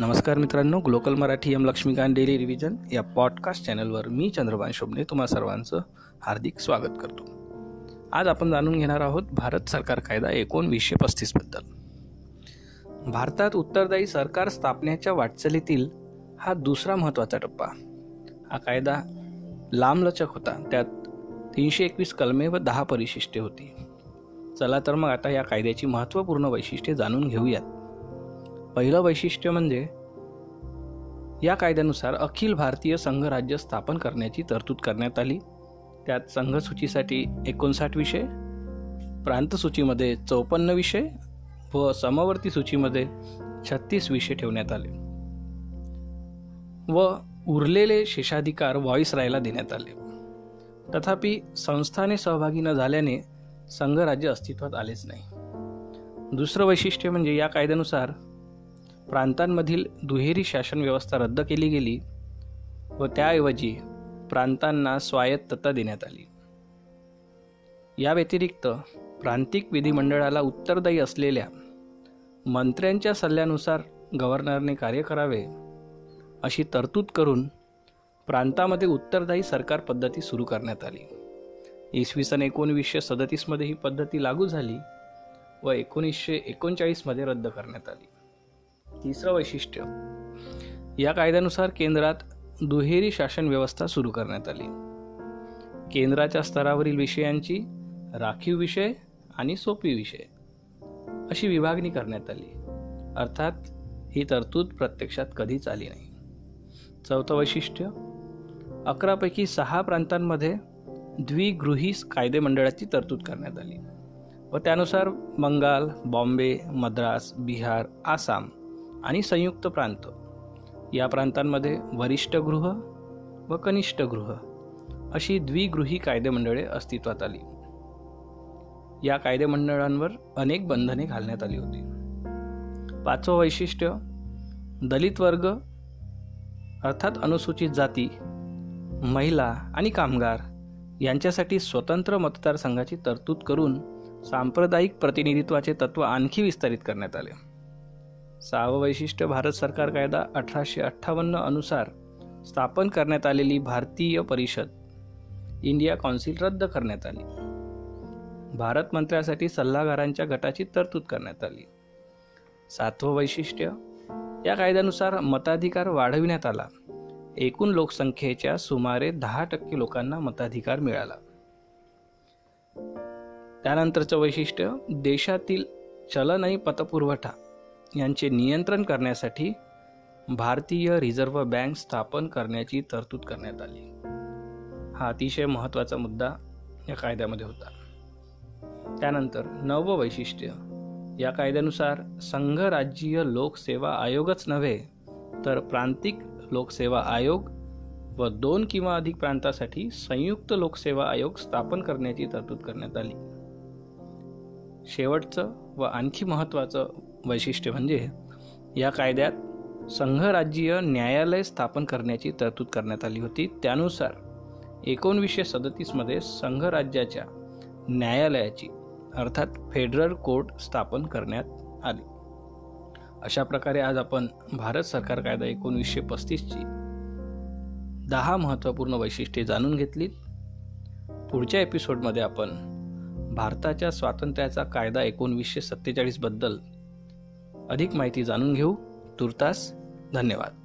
नमस्कार मित्रांनो glocal Marathi M Laxmikant daily revision या पॉडकास्ट चॅनलवर मी चंद्रभान शोभने तुम्हा सर्वांचं हार्दिक स्वागत करतो. आज आपण जाणून घेणार आहोत भारत सरकार कायदा एकोणवीसशे पस्तीसबद्दल भारतात उत्तरदायी सरकार स्थापनेच्या वाटचालीतील हा दुसरा महत्त्वाचा टप्पा. हा कायदा लांबलचक होता त्यात तीनशे एकवीस कलमे व दहा परिशिष्टे होती. चला तर मग आता या कायद्याची महत्त्वपूर्ण वैशिष्ट्ये जाणून घेऊयात. पहिलं वैशिष्ट्य म्हणजे या कायद्यानुसार अखिल भारतीय संघ राज्य स्थापन करण्याची तरतूद करण्यात आली. त्यात संघसूचीसाठी एकोणसाठ विषय प्रांतसूचीमध्ये चौपन्न विषय व समवर्ती सूचीमध्ये छत्तीस विषय ठेवण्यात आले व उरलेले शेषाधिकार व्हॉइस रायला देण्यात आले. तथापि संस्थाने सहभागी न झाल्याने संघराज्य अस्तित्वात आलेच नाही. दुसरं वैशिष्ट्य म्हणजे या कायद्यानुसार प्रांतांमधील दुहेरी शासन व्यवस्था रद्द केली गेली व त्याऐवजी प्रांतांना स्वायत्तता देण्यात आली. या व्यतिरिक्त प्रांतिक विधिमंडळाला उत्तरदायी असलेल्या मंत्र्यांच्या सल्ल्यानुसार गव्हर्नरने कार्य करावे अशी तरतूद करून प्रांतामध्ये उत्तरदायी सरकार पद्धती सुरू करण्यात आली. इसवी सन एकोणवीसशे सदतीसमध्ये ही पद्धती लागू झाली व एकोणीसशे एकोणचाळीसमध्ये रद्द करण्यात आली. तिसरं वैशिष्ट्य या कायद्यानुसार केंद्रात दुहेरी शासन व्यवस्था सुरू करण्यात आली. केंद्राच्या स्तरावरील विषयांची राखीव विषय आणि सोपी विषय अशी विभागणी करण्यात आली. अर्थात ही तरतूद प्रत्यक्षात कधीच आली नाही. चौथं वैशिष्ट्य अकरापैकी सहा प्रांतांमध्ये द्विगृही कायदे मंडळाची तरतूद करण्यात आली व त्यानुसार बंगाल बॉम्बे मद्रास बिहार आसाम आणि संयुक्त प्रांत. या प्रांतांमध्ये वरिष्ठ गृह व कनिष्ठ गृह अशी द्विगृही कायदेमंडळे अस्तित्वात आली. या कायदेमंडळांवर अनेक बंधने घालण्यात आली होती. पाचवं वैशिष्ट्य दलित वर्ग अर्थात अनुसूचित जाती महिला आणि कामगार यांच्यासाठी स्वतंत्र मतदारसंघाची तरतूद करून सांप्रदायिक प्रतिनिधित्वाचे तत्व आणखी विस्तारित करण्यात आले. सहावं वैशिष्ट्य भारत सरकार कायदा अठराशे अठ्ठावन्न अनुसार स्थापन करण्यात आलेली भारतीय परिषद इंडिया कौन्सिल रद्द करण्यात आली. भारत मंत्र्यासाठी सल्लागारांच्या गटाची तरतूद करण्यात आली. सातवं वैशिष्ट्य या कायद्यानुसार मताधिकार वाढविण्यात आला. एकूण लोकसंख्येच्या सुमारे दहा टक्के लोकांना मताधिकार मिळाला. त्यानंतरचं वैशिष्ट्य देशातील चलन आणि पतपुरवठा. यांचे नियंत्रण करण्यासाठी भारतीय रिझर्व्ह बँक स्थापन करण्याची तरतूद करण्यात आली. हा अतिशय महत्त्वाचा मुद्दा या कायद्यामध्ये होता. त्यानंतर नववं वैशिष्ट्य या कायद्यानुसार संघराज्यीय लोकसेवा आयोगच नव्हे तर प्रांतिक लोकसेवा आयोग व दोन किंवा अधिक प्रांतासाठी संयुक्त लोकसेवा आयोग स्थापन करण्याची तरतूद करण्यात आली. शेवटचं व आणखी महत्त्वाचं वैशिष्ट्य म्हणजे या कायद्यात संघराज्यीय न्यायालय स्थापन करण्याची तरतूद करण्यात आली होती. त्यानुसार एकोणवीसशे सदतीसमध्ये संघराज्याच्या न्यायालयाची अर्थात फेडरल कोर्ट स्थापन करण्यात आली. अशा प्रकारे आज आपण भारत सरकार कायदा एकोणवीसशे पस्तीसची दहा महत्त्वपूर्ण वैशिष्ट्ये जाणून घेतलीत. पुढच्या एपिसोडमध्ये आपण भारताच्या स्वातंत्र्याचा कायदा एकोणवीसशे सत्तेचाळीसबद्दल अधिक माहिती जाणून घेऊ. तुर्तास धन्यवाद.